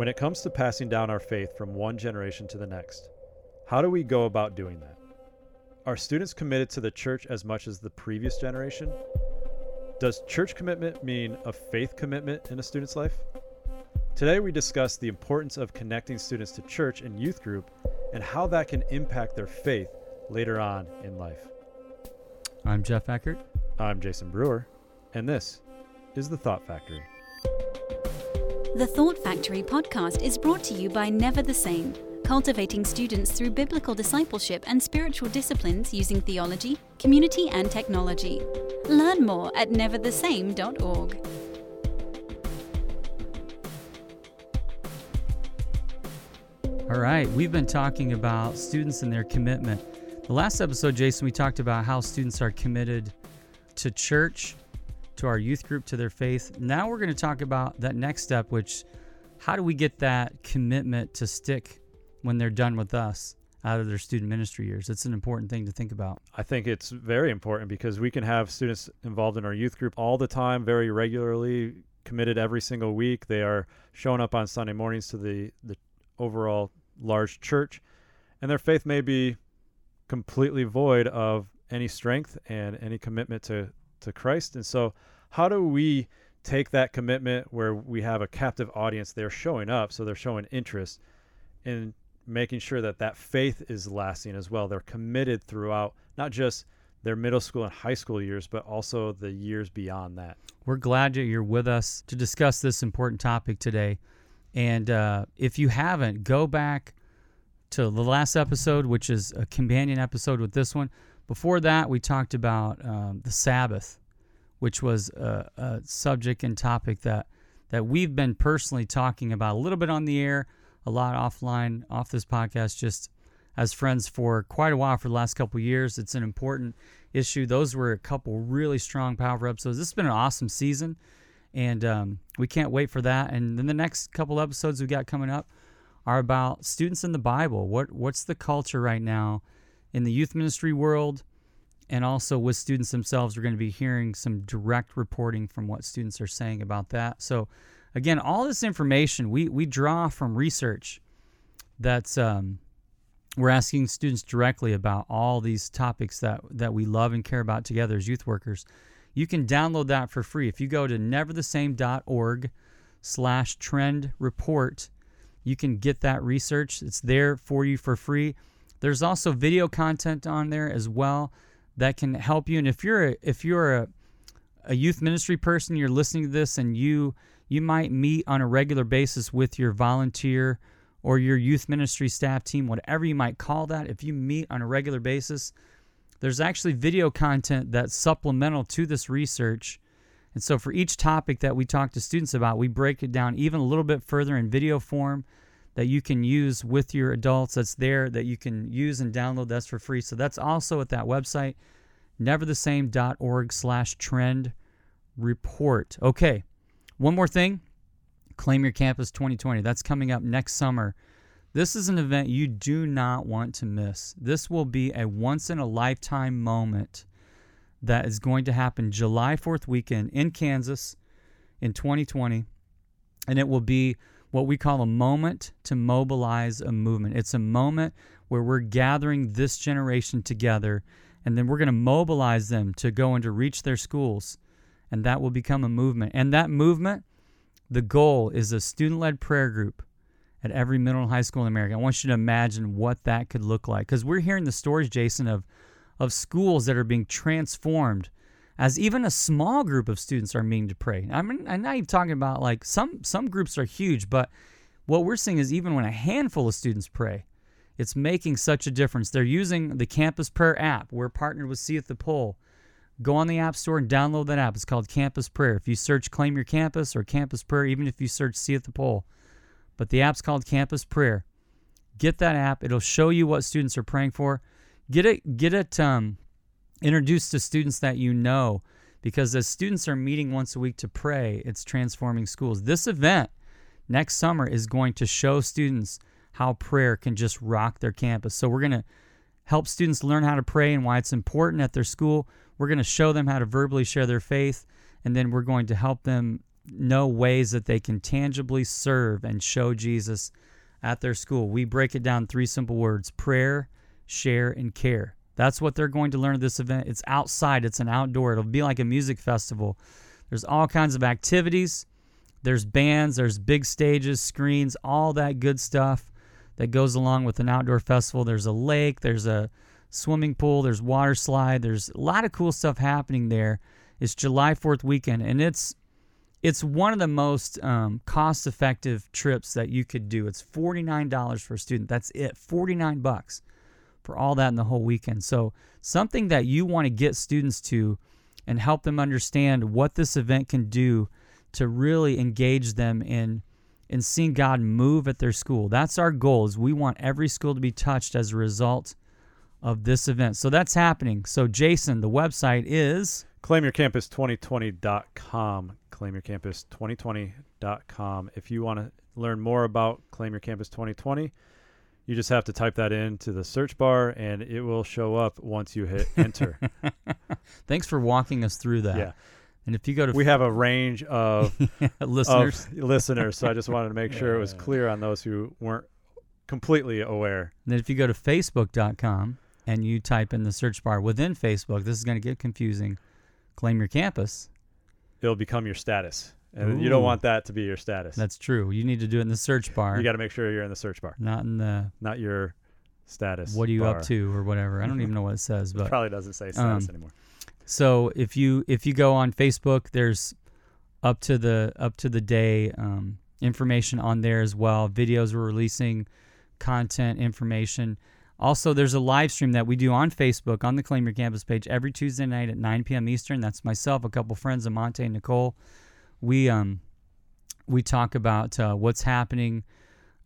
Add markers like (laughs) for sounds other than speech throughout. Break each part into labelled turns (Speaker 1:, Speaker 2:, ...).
Speaker 1: When it comes to passing down our faith from one generation to the next, how do we go about doing that? Are students committed to the church as much as the previous generation? Does church commitment mean a faith commitment in a student's life? Today, we discuss the importance of connecting students to church and youth group and how that can impact their faith later on in life.
Speaker 2: I'm Jeff Eckert.
Speaker 1: I'm Jason Brewer, and this is The Thought Factory.
Speaker 3: The Thought Factory podcast is brought to you by Never the Same, cultivating students through biblical discipleship and spiritual disciplines using theology, community, and technology. Learn more at neverthesame.org.
Speaker 2: All right, we've been talking about students and their commitment. The last episode, Jason, we talked about how students are committed to church, to our youth group, to their faith. Now we're going to talk about that next step, which how do we get that commitment to stick when they're done with us out of their student ministry years? It's an important thing to think about.
Speaker 1: I think it's very important because we can have students involved in our youth group all the time, very regularly, committed every single week. They are showing up on Sunday mornings to the, the overall large church, and their faith may be completely void of any strength and any commitment to, to Christ. And so, how do we take that commitment where we have a captive audience? They're showing up, so they're showing interest in making sure that that faith is lasting as well. They're committed throughout not just their middle school and high school years, but also the years beyond that.
Speaker 2: We're glad that you're with us to discuss this important topic today. And uh, if you haven't, go back to the last episode, which is a companion episode with this one. Before that, we talked about um, the Sabbath, which was a, a, subject and topic that that we've been personally talking about a little bit on the air, a lot offline, off this podcast, just as friends for quite a while for the last couple years. It's an important issue. Those were a couple really strong, powerful episodes. This has been an awesome season and um, we can't wait for that. And then the next couple episodes we got coming up are about students in the Bible. What what's the culture right now in the youth ministry world, and also with students themselves. We're going to be hearing some direct reporting from what students are saying about that. So, again, all this information we we draw from research. That's um, we're asking students directly about all these topics that that we love and care about together as youth workers. You can download that for free. If you go to neverthesame.org slash trend report, you can get that research. It's there for you for free. There's also video content on there as well that can help you. And if you're a, if you're a, a youth ministry person, you're listening to this, and you you might meet on a regular basis with your volunteer or your youth ministry staff team, whatever you might call that. If you meet on a regular basis, there's actually video content that's supplemental to this research. And so for each topic that we talk to students about, we break it down even a little bit further in video form that you can use with your adults that's there that you can use and download that's for free. So that's also at that website, neverthesame.org slash trend report. Okay, one more thing. Claim Your Campus 2020. That's coming up next summer. This is an event you do not want to miss. This will be a once in a lifetime moment that is going to happen July 4th weekend in Kansas in 2020. And it will be what we call a moment to mobilize a movement. It's a moment where we're gathering this generation together and then we're going to mobilize them to go and to reach their schools. And that will become a movement. And that movement, the goal is a student led prayer group at every middle and high school in America. I want you to imagine what that could look like because we're hearing the stories, Jason, of of schools that are being transformed as even a small group of students are meeting to pray. I mean, I'm not even talking about like some some groups are huge, but what we're seeing is even when a handful of students pray, it's making such a difference. They're using the Campus Prayer app. We're partnered with See at the Pole. Go on the App Store and download that app. It's called Campus Prayer. If you search Claim Your Campus or Campus Prayer, even if you search See at the Pole, but the app's called Campus Prayer. Get that app. It'll show you what students are praying for. Get it get it um, introduced to students that you know because as students are meeting once a week to pray, it's transforming schools. This event next summer is going to show students how prayer can just rock their campus. So we're going to help students learn how to pray and why it's important at their school. We're going to show them how to verbally share their faith and then we're going to help them know ways that they can tangibly serve and show Jesus at their school. We break it down three simple words prayer, share, and care. That's what they're going to learn at this event. It's outside, it's an outdoor, it'll be like a music festival. There's all kinds of activities, there's bands, there's big stages, screens, all that good stuff that goes along with an outdoor festival. There's a lake, there's a swimming pool, there's water slide, there's a lot of cool stuff happening there. It's July 4th weekend, and it's it's one of the most um, cost effective trips that you could do. It's $49 for a student. That's it, 49 bucks for all that in the whole weekend. So, something that you want to get students to and help them understand what this event can do to really engage them in in seeing God move at their school. That's our goal. Is we want every school to be touched as a result of this event. So that's happening. So Jason, the website is
Speaker 1: claimyourcampus2020.com. Claimyourcampus2020.com. If you want to learn more about Claim Your Campus 2020, you just have to type that into the search bar and it will show up once you hit enter. (laughs)
Speaker 2: Thanks for walking us through that.
Speaker 1: Yeah.
Speaker 2: And if you go to
Speaker 1: we have a range of (laughs)
Speaker 2: listeners,
Speaker 1: of listeners, so I just wanted to make sure it was clear on those who weren't completely aware.
Speaker 2: And then if you go to facebook.com and you type in the search bar within Facebook, this is going to get confusing. Claim your campus.
Speaker 1: It'll become your status. And you don't want that to be your status.
Speaker 2: That's true. You need to do it in the search bar,
Speaker 1: you got to make sure you're in the search bar,
Speaker 2: not in the
Speaker 1: not your status.
Speaker 2: what are you
Speaker 1: bar.
Speaker 2: up to or whatever. I don't even know what it says, (laughs)
Speaker 1: It
Speaker 2: but
Speaker 1: probably doesn't say status
Speaker 2: um,
Speaker 1: anymore.
Speaker 2: So if you if you go on Facebook, there's up to the up to the day um, information on there as well. Videos we're releasing, content information. Also, there's a live stream that we do on Facebook on the Claim Your Campus page every Tuesday night at 9 p.m. Eastern. That's myself, a couple friends, Amante and Nicole. We um we talk about uh, what's happening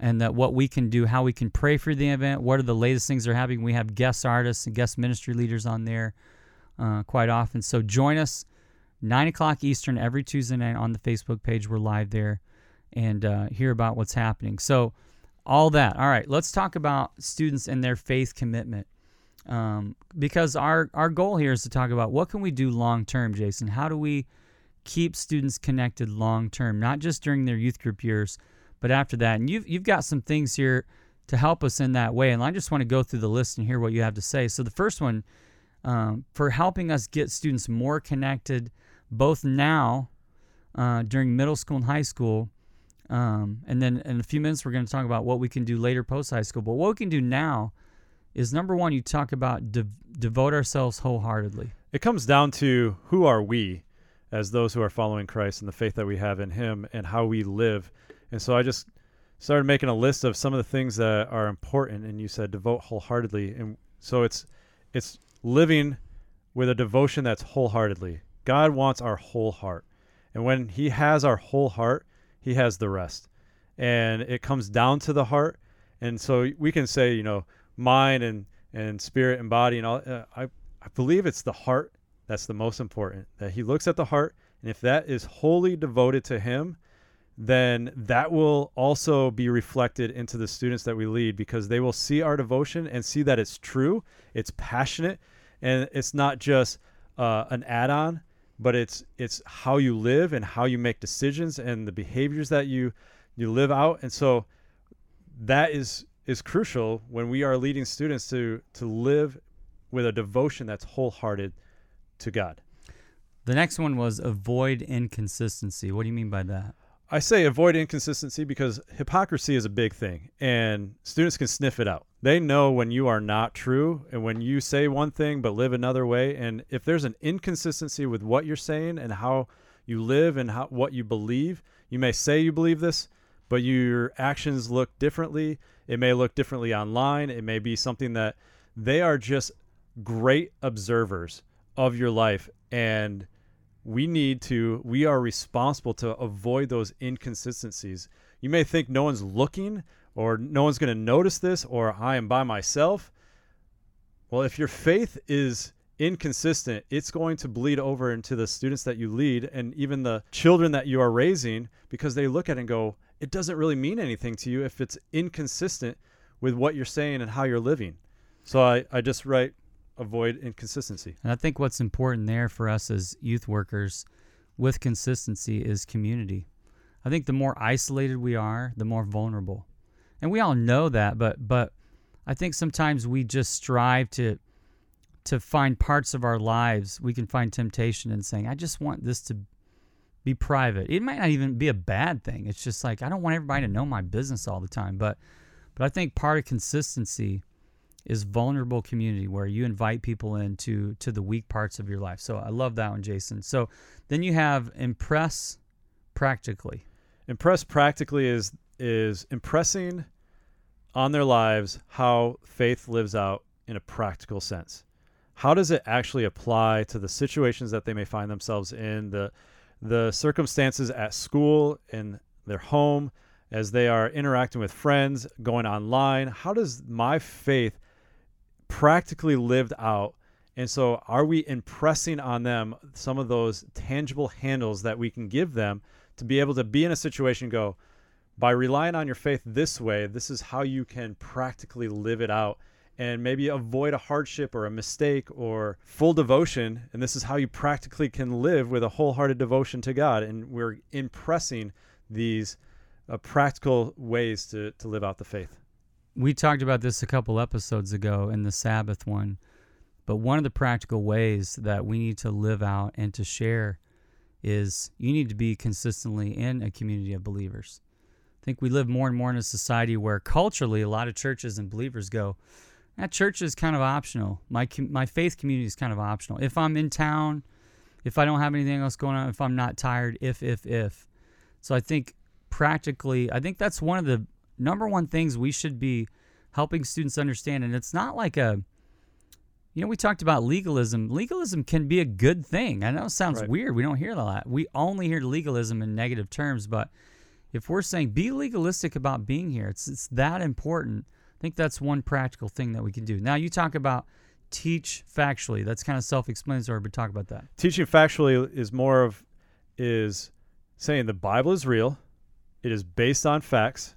Speaker 2: and that what we can do, how we can pray for the event, what are the latest things that are happening. We have guest artists and guest ministry leaders on there uh, quite often. So join us nine o'clock Eastern every Tuesday night on the Facebook page. We're live there and uh, hear about what's happening. So all that. All right, let's talk about students and their faith commitment. Um, because our our goal here is to talk about what can we do long term, Jason. How do we keep students connected long term, not just during their youth group years, but after that. And you've you've got some things here to help us in that way. And I just want to go through the list and hear what you have to say. So the first one, um, for helping us get students more connected, both now uh, during middle school and high school, um, and then in a few minutes we're going to talk about what we can do later post high school. But what we can do now is number one, you talk about de- devote ourselves wholeheartedly.
Speaker 1: It comes down to who are we as those who are following Christ and the faith that we have in Him and how we live. And so I just started making a list of some of the things that are important. And you said devote wholeheartedly, and so it's it's living with a devotion that's wholeheartedly. God wants our whole heart, and when He has our whole heart, He has the rest. And it comes down to the heart. And so we can say, you know, mind and and spirit and body and all. Uh, I I believe it's the heart that's the most important. That he looks at the heart, and if that is wholly devoted to him, then that will also be reflected into the students that we lead because they will see our devotion and see that it's true, it's passionate, and it's not just uh, an add-on, but it's it's how you live and how you make decisions and the behaviors that you you live out. And so that is is crucial when we are leading students to to live with a devotion that's wholehearted to God.
Speaker 2: The next one was avoid inconsistency. What do you mean by that?
Speaker 1: I say avoid inconsistency because hypocrisy is a big thing and students can sniff it out. They know when you are not true and when you say one thing but live another way and if there's an inconsistency with what you're saying and how you live and how what you believe, you may say you believe this, but your actions look differently. It may look differently online. It may be something that they are just great observers of your life and we need to we are responsible to avoid those inconsistencies. You may think no one's looking or no one's going to notice this or i am by myself. Well if your faith is inconsistent it's going to bleed over into the students that you lead and even the children that you are raising because they look at it and go it doesn't really mean anything to you if it's inconsistent with what you're saying and how you're living. So i, I just write avoid inconsistency
Speaker 2: And I think what's important there for us as youth workers, with consistency is community. I think the more isolated we are, the more vulnerable. And we all know that, but but I think sometimes we just strive to to find parts of our lives we can find temptation in saying, I just want this to be private. It might not even be a bad thing. It's just like I don't want everybody to know my business all the time. But but I think part of consistency is vulnerable community where you invite people into to the weak parts of your life. So I love that one, Jason. So then you have impress practically.
Speaker 1: Impress practically is is impressing on their lives how faith lives out in a practical sense. How does it actually apply to the situations that they may find themselves in, the the circumstances at school, in their home, as they are interacting with friends, going online? How does my faith practically lived out? And so, are we impressing on them some of those tangible handles that we can give them to be able to be in a situation go, by relying on your faith this way, this is how you can practically live it out and maybe avoid a hardship or a mistake or full devotion. And this is how you practically can live with a wholehearted devotion to God. And we're impressing these uh, practical ways to, to live out the faith.
Speaker 2: We talked about this a couple episodes ago in the Sabbath one. But one of the practical ways that we need to live out and to share is you need to be consistently in a community of believers. I think we live more and more in a society where culturally a lot of churches and believers go, that church is kind of optional. My my faith community is kind of optional. If I'm in town, if I don't have anything else going on, if I'm not tired, if if if. So I think practically, I think that's one of the number one things we should be helping students understand. And it's not like a you know, we talked about legalism. Legalism can be a good thing. I know it sounds right. weird. We don't hear a lot. We only hear legalism in negative terms, but if we're saying be legalistic about being here, it's it's that important. I think that's one practical thing that we can do. Now you talk about teach factually. That's kind of self-explanatory, but talk about that.
Speaker 1: Teaching factually is more of is saying the Bible is real. It is based on facts.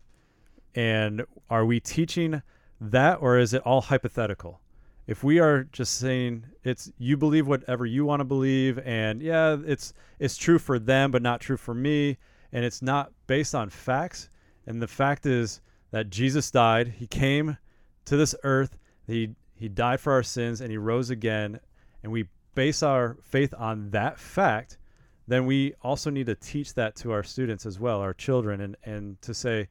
Speaker 1: And are we teaching that or is it all hypothetical? if we are just saying it's you believe whatever you want to believe and yeah it's it's true for them but not true for me and it's not based on facts and the fact is that Jesus died he came to this earth he he died for our sins and he rose again and we base our faith on that fact then we also need to teach that to our students as well our children and and to say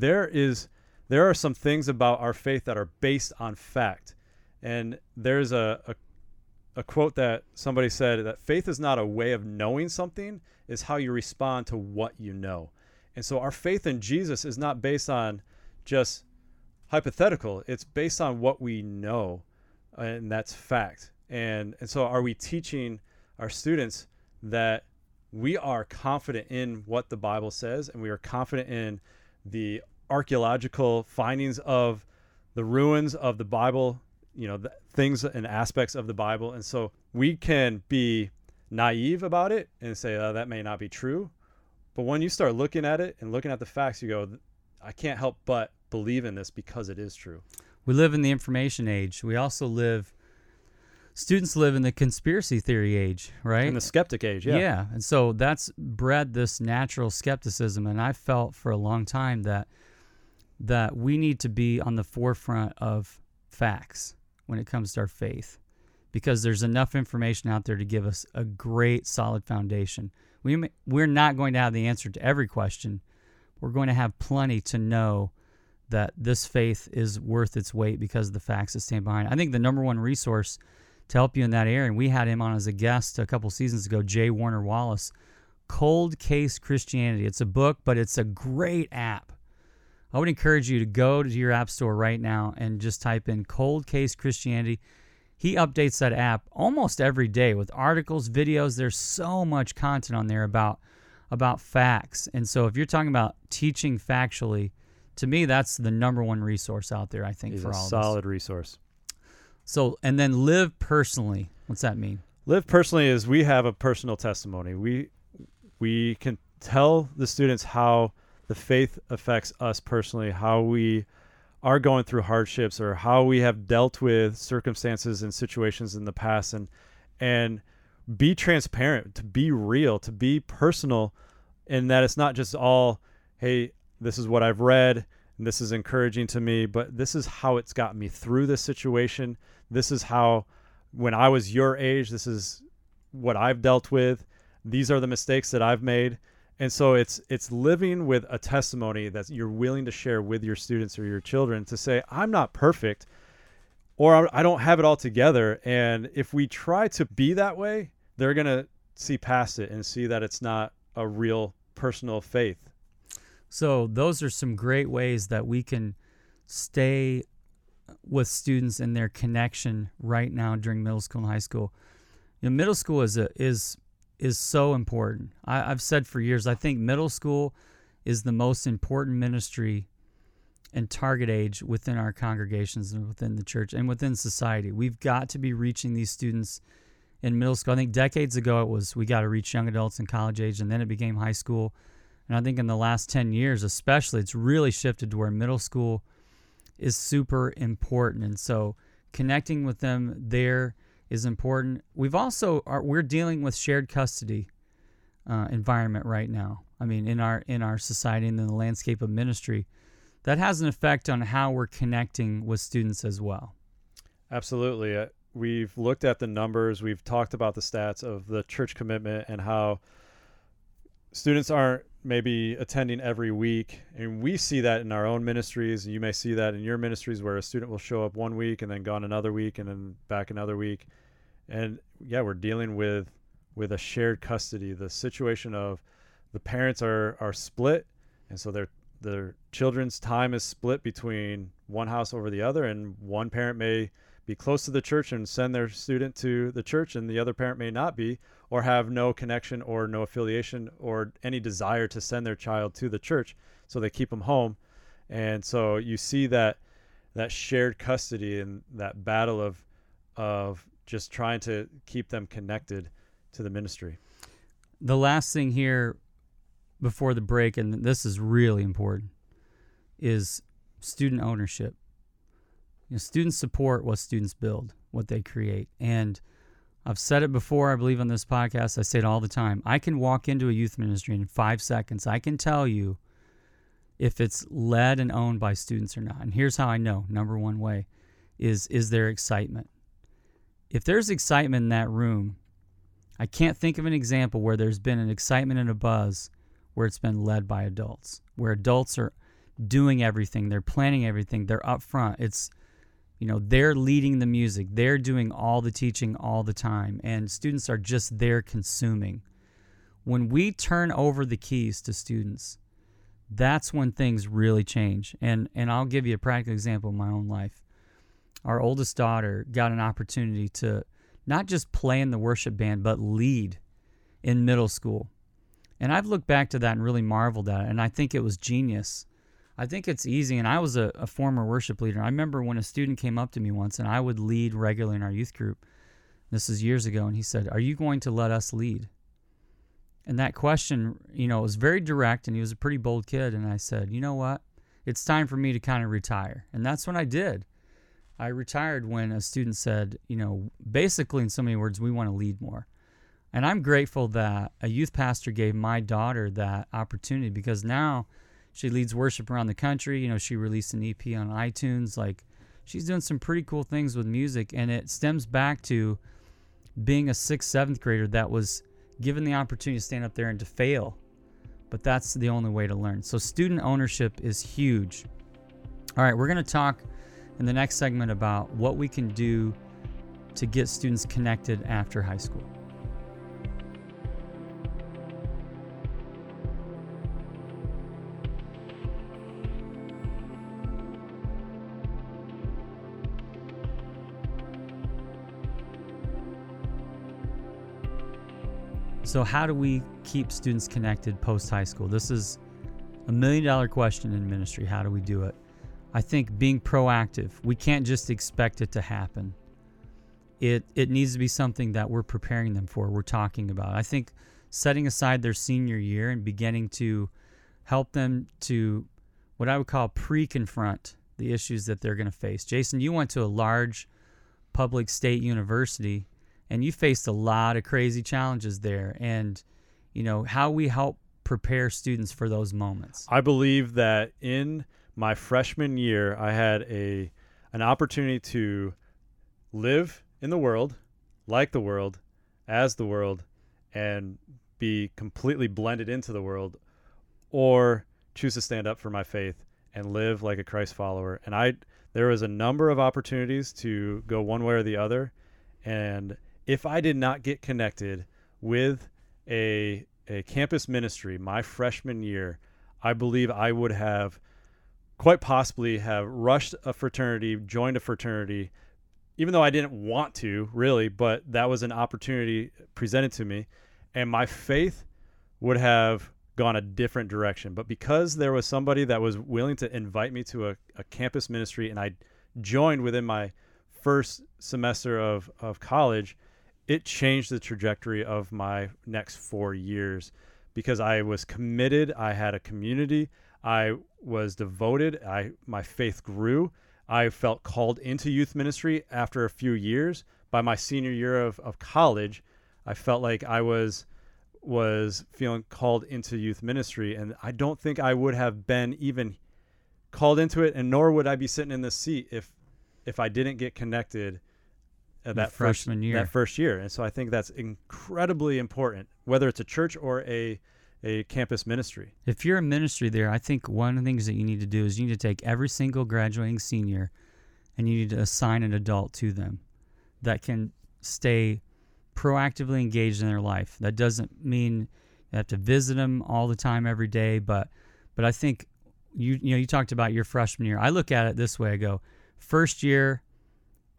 Speaker 1: there is there are some things about our faith that are based on fact and there's a, a, a quote that somebody said that faith is not a way of knowing something, is how you respond to what you know. And so our faith in Jesus is not based on just hypothetical, it's based on what we know, and that's fact. And and so are we teaching our students that we are confident in what the Bible says and we are confident in the archaeological findings of the ruins of the Bible you know the things and aspects of the bible. And so we can be naive about it and say oh, that may not be true. But when you start looking at it and looking at the facts you go i can't help but believe in this because it is true.
Speaker 2: We live in the information age. We also live students live in the conspiracy theory age right
Speaker 1: in the skeptic age yeah
Speaker 2: yeah and so that's bred this natural skepticism and i felt for a long time that that we need to be on the forefront of facts when it comes to our faith because there's enough information out there to give us a great solid foundation. We we're not going to have the answer to every question. We're going to have plenty to know that this faith is worth its weight because of the facts that stand behind. I think the number one resource to help you in that area, and we had him on as a guest a couple seasons ago, J. Warner Wallace, Cold Case Christianity. It's a book, but it's a great app. I would encourage you to go to your app store right now and just type in Cold Case Christianity. He updates that app almost every day with articles, videos. There's so much content on there about about facts. And so if you're talking about teaching factually, to me that's the number one resource out there, I think
Speaker 1: He's
Speaker 2: for all
Speaker 1: solid resource.
Speaker 2: So and then live personally. What's that mean?
Speaker 1: Live personally is we have a personal testimony. We we can tell the students how the faith affects us personally, how we are going through hardships or how we have dealt with circumstances and situations in the past and and be transparent, to be real, to be personal, in that it's not just all, hey, this is what I've read and this is encouraging to me, but this is how it's got me through this situation. This is how, when I was your age, this is what I've dealt with. These are the mistakes that I've made. And so it's it's living with a testimony that you're willing to share with your students or your children to say, I'm not perfect or I don't have it all together. And if we try to be that way, they're going to see past it and see that it's not a real personal faith.
Speaker 2: So, those are some great ways that we can stay with students in their connection right now during middle school and high school. You know, middle school is a, is is so important. I, I've said for years, I think middle school is the most important ministry and target age within our congregations and within the church and within society. We've got to be reaching these students in middle school. I think decades ago it was we got to reach young adults in college age, and then it became high school. And I think in the last 10 years, especially, it's really shifted to where middle school is super important. And so connecting with them there is important. We've also are, we're dealing with shared custody uh, environment right now. I mean, in our in our society and in the landscape of ministry, that has an effect on how we're connecting with students as well.
Speaker 1: Absolutely. Uh, we've looked at the numbers. We've talked about the stats of the church commitment and how students aren't maybe attending every week and we see that in our own ministries and you may see that in your ministries where a student will show up one week and then gone another week and then back another week. And yeah we're dealing with with a shared custody. The situation of the parents are are split and so their their children's time is split between one house over the other and one parent may be close to the church and send their student to the church and the other parent may not be or have no connection or no affiliation or any desire to send their child to the church so they keep them home. And so you see that that shared custody and that battle of of just trying to keep them connected to the ministry.
Speaker 2: The last thing here before the break and this is really important is student ownership. You know, students support what students build, what they create. And I've said it before, I believe on this podcast, I say it all the time. I can walk into a youth ministry in five seconds. I can tell you if it's led and owned by students or not. And here's how I know. Number one way is is there excitement? If there's excitement in that room, I can't think of an example where there's been an excitement and a buzz where it's been led by adults, where adults are doing everything, they're planning everything, they're up front. It's you know they're leading the music. They're doing all the teaching all the time and students are just there consuming. When we turn over the keys to students that's when things really change. And and I'll give you a practical example in my own life. Our oldest daughter got an opportunity to not just play in the worship band but lead in middle school. And I've looked back to that and really marveled at it and I think it was genius I think it's easy. And I was a, a, former worship leader. I remember when a student came up to me once and I would lead regularly in our youth group. This is years ago. And he said, Are you going to let us lead? And that question, you know, was very direct. And he was a pretty bold kid. And I said, You know what? It's time for me to kind of retire. And that's when I did. I retired when a student said, You know, basically, in so many words, we want to lead more. And I'm grateful that a youth pastor gave my daughter that opportunity because now she leads worship around the country. You know, she released an EP on iTunes. Like, she's doing some pretty cool things with music, and it stems back to being a sixth, seventh grader that was given the opportunity to stand up there and to fail. But that's the only way to learn. So, student ownership is huge. All right, we're going to talk in the next segment about what we can do to get students connected after high school. So, how do we keep students connected post high school? This is a million dollar question in ministry. How do we do it? I think being proactive, we can't just expect it to happen. It, it needs to be something that we're preparing them for, we're talking about. I think setting aside their senior year and beginning to help them to what I would call pre confront the issues that they're going to face. Jason, you went to a large public state university and you faced a lot of crazy challenges there. And you know how we help prepare students for those moments.
Speaker 1: I believe that in my freshman year, I had a an opportunity to live in the world, like the world, as the world, and be completely blended into the world, or choose to stand up for my faith and live like a Christ follower. And I there was a number of opportunities to go one way or the other, and if I did not get connected with a a campus ministry my freshman year, I believe I would have quite possibly have rushed a fraternity, joined a fraternity, even though I didn't want to really, but that was an opportunity presented to me, and my faith would have gone a different direction. But because there was somebody that was willing to invite me to a, a campus ministry, and I joined within my first semester of, of college, it changed the trajectory of my next four years because I was committed. I had a community. I was devoted. I my faith grew. I felt called into youth ministry after a few years. By my senior year of, of college, I felt like I was was feeling called into youth ministry, and I don't think I would have been even called into it, and nor would I be sitting in this seat if if I didn't get connected uh, that
Speaker 2: freshman
Speaker 1: first,
Speaker 2: year.
Speaker 1: That first year, and so I think that's incredibly important, whether it's a church or a a campus ministry.
Speaker 2: If you're a ministry there, I think one of the things that you need to do is you need to take every single graduating senior and you need to assign an adult to them that can stay proactively engaged in their life. That doesn't mean you have to visit them all the time every day, but but I think you you know you talked about your freshman year. I look at it this way. I go, first year,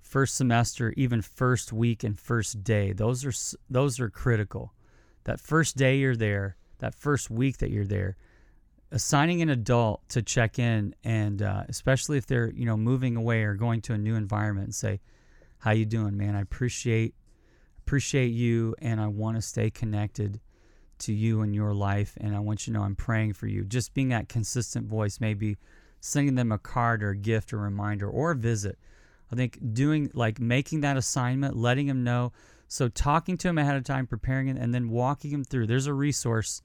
Speaker 2: first semester, even first week and first day. Those are those are critical. That first day you're there, that first week that you're there, assigning an adult to check in and uh, especially if they're you know moving away or going to a new environment and say, "How you doing, man? I appreciate appreciate you and I want to stay connected." to you and your life and I want you to know I'm praying for you. Just being that consistent voice, maybe sending them a card or a gift or reminder or a visit. I think doing like making that assignment, letting them know. So talking to them ahead of time, preparing it, and then walking them through. There's a resource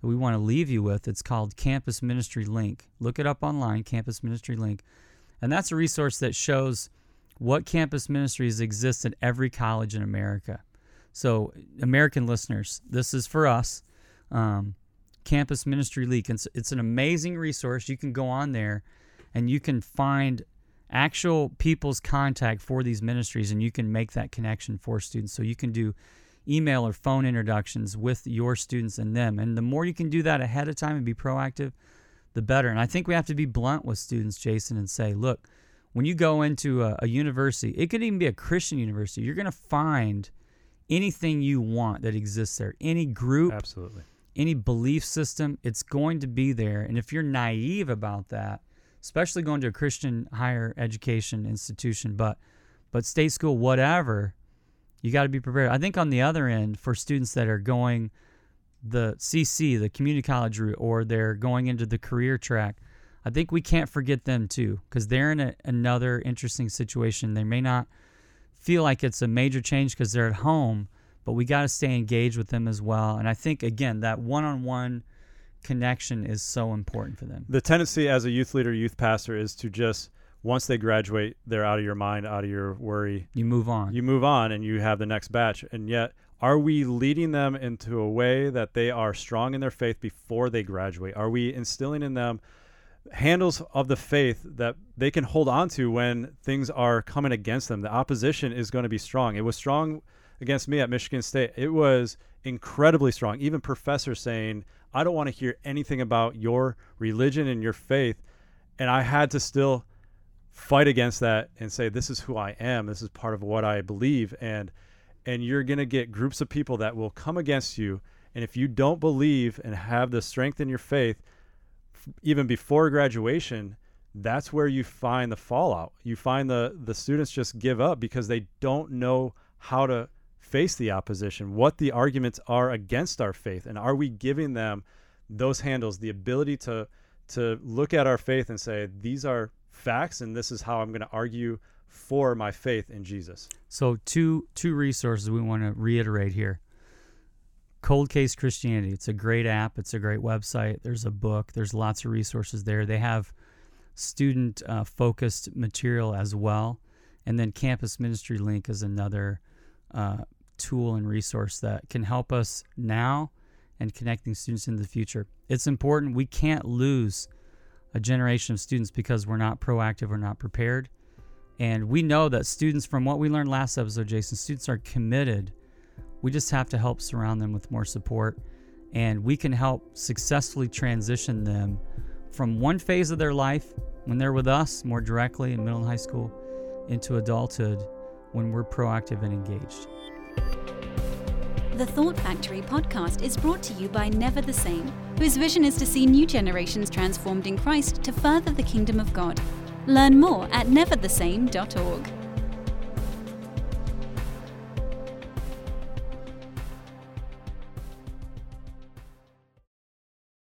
Speaker 2: that we want to leave you with. It's called Campus Ministry Link. Look it up online, Campus Ministry Link. And that's a resource that shows what campus ministries exist at every college in America. So, American listeners, this is for us. Um, Campus Ministry Link. It's, it's an amazing resource. You can go on there and you can find actual people's contact for these ministries and you can make that connection for students. So you can do email or phone introductions with your students and them. And the more you can do that ahead of time and be proactive, the better. And I think we have to be blunt with students, Jason, and say, look, when you go into a, a university, it could even be a Christian university, you're going to find anything you want that exists there. Any group,
Speaker 1: Absolutely.
Speaker 2: any belief system, it's going to be there. And if you're naive about that, especially going to a Christian higher education institution, but but state school, whatever, you got to be prepared. I think on the other end, for students that are going the CC, the community college route, or they're going into the career track, I think we can't forget them too, because they're in a, another interesting situation. They may not feel like it's a major change because they're at home, but we got to stay engaged with them as well. And I think again that one-on-one connection is so important for them.
Speaker 1: The tendency as a youth leader, youth pastor, is to just once they graduate, they're out of your mind, out of your worry.
Speaker 2: You move on.
Speaker 1: You move on, and you have the next batch. And yet, are we leading them into a way that they are strong in their faith before they graduate? Are we instilling in them handles of the faith that they can hold on to when things are coming against them? The opposition is going to be strong. It was strong against me at Michigan State. It was incredibly strong. Even professors saying, I don't want to hear anything about your religion and your faith. And I had to still fight against that and say, this is who I am. This is part of what I believe. And and you're going to get groups of people that will come against you. And if you don't believe and have the strength in your faith, even before graduation, that's where you find the fallout. You find the the students just give up because they don't know how to face the opposition, what the arguments are against our faith, and are we giving them those handles, the ability to to look at our faith and say these are facts, and this is how I'm going to argue for my faith in Jesus.
Speaker 2: So two two resources we want to reiterate here. Cold Case Christianity. It's a great app. It's a great website. There's a book. There's lots of resources there. They have student uh, focused material as well. And then Campus Ministry Link is another uh, tool and resource that can help us now and connecting students in the future. It's important. We can't lose a generation of students because we're not proactive or not prepared. And we know that students, from what we learned last episode, Jason, students are committed. We just have to help surround them with more support. And we can help successfully transition them from one phase of their life when they're with us more directly in middle and high school into adulthood when we're proactive and engaged.
Speaker 3: The Thought Factory podcast is brought to you by Never the Same, whose vision is to see new generations transformed in Christ to further the kingdom of God. Learn more at neverthesame.org.